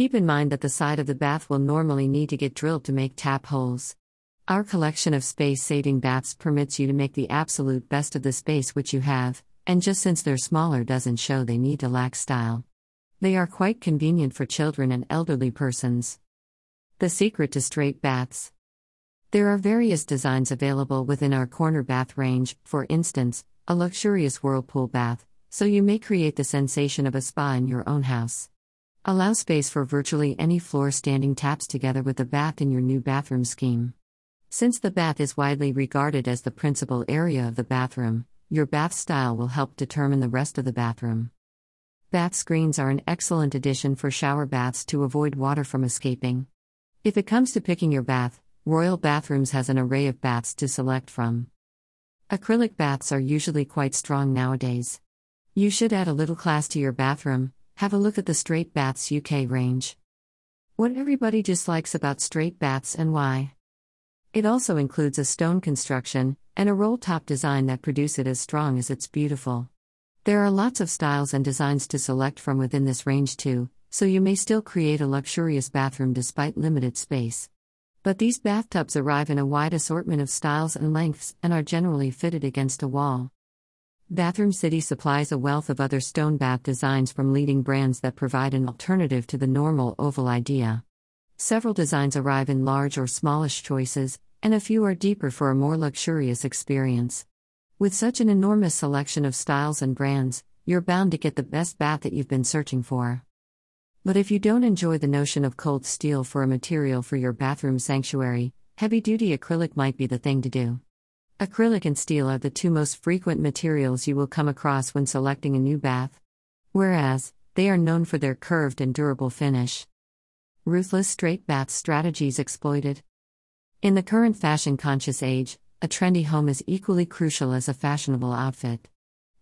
Keep in mind that the side of the bath will normally need to get drilled to make tap holes. Our collection of space saving baths permits you to make the absolute best of the space which you have, and just since they're smaller doesn't show they need to lack style. They are quite convenient for children and elderly persons. The secret to straight baths. There are various designs available within our corner bath range, for instance, a luxurious whirlpool bath, so you may create the sensation of a spa in your own house. Allow space for virtually any floor standing taps together with the bath in your new bathroom scheme. Since the bath is widely regarded as the principal area of the bathroom, your bath style will help determine the rest of the bathroom. Bath screens are an excellent addition for shower baths to avoid water from escaping. If it comes to picking your bath, Royal Bathrooms has an array of baths to select from. Acrylic baths are usually quite strong nowadays. You should add a little class to your bathroom. Have a look at the Straight Baths UK range. What everybody dislikes about straight baths and why. It also includes a stone construction and a roll top design that produce it as strong as it's beautiful. There are lots of styles and designs to select from within this range too, so you may still create a luxurious bathroom despite limited space. But these bathtubs arrive in a wide assortment of styles and lengths and are generally fitted against a wall. Bathroom City supplies a wealth of other stone bath designs from leading brands that provide an alternative to the normal oval idea. Several designs arrive in large or smallish choices, and a few are deeper for a more luxurious experience. With such an enormous selection of styles and brands, you're bound to get the best bath that you've been searching for. But if you don't enjoy the notion of cold steel for a material for your bathroom sanctuary, heavy duty acrylic might be the thing to do. Acrylic and steel are the two most frequent materials you will come across when selecting a new bath. Whereas, they are known for their curved and durable finish. Ruthless straight bath strategies exploited. In the current fashion conscious age, a trendy home is equally crucial as a fashionable outfit.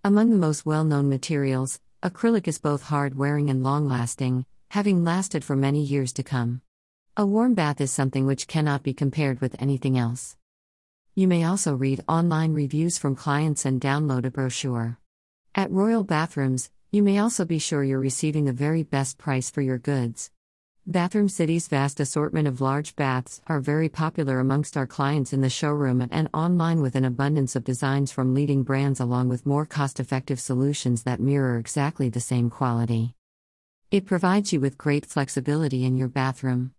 Among the most well known materials, Acrylic is both hard wearing and long lasting, having lasted for many years to come. A warm bath is something which cannot be compared with anything else. You may also read online reviews from clients and download a brochure. At Royal Bathrooms, you may also be sure you're receiving the very best price for your goods. Bathroom City's vast assortment of large baths are very popular amongst our clients in the showroom and online with an abundance of designs from leading brands along with more cost effective solutions that mirror exactly the same quality. It provides you with great flexibility in your bathroom.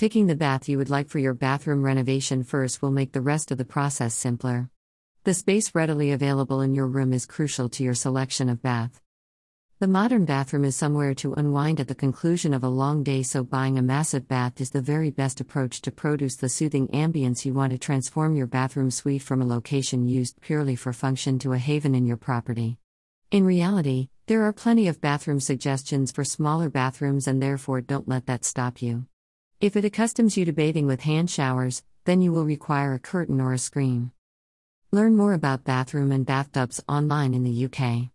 Picking the bath you would like for your bathroom renovation first will make the rest of the process simpler. The space readily available in your room is crucial to your selection of bath. The modern bathroom is somewhere to unwind at the conclusion of a long day, so buying a massive bath is the very best approach to produce the soothing ambience you want to transform your bathroom suite from a location used purely for function to a haven in your property. In reality, there are plenty of bathroom suggestions for smaller bathrooms, and therefore don't let that stop you. If it accustoms you to bathing with hand showers, then you will require a curtain or a screen. Learn more about bathroom and bathtubs online in the UK.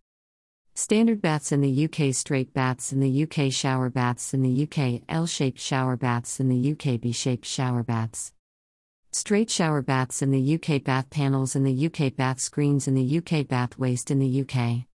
Standard baths in the UK, straight baths in the UK, shower baths in the UK, L shaped shower baths in the UK, P shaped shower baths. Straight shower baths in the UK, bath panels in the UK, bath screens in the UK, bath waste in the UK.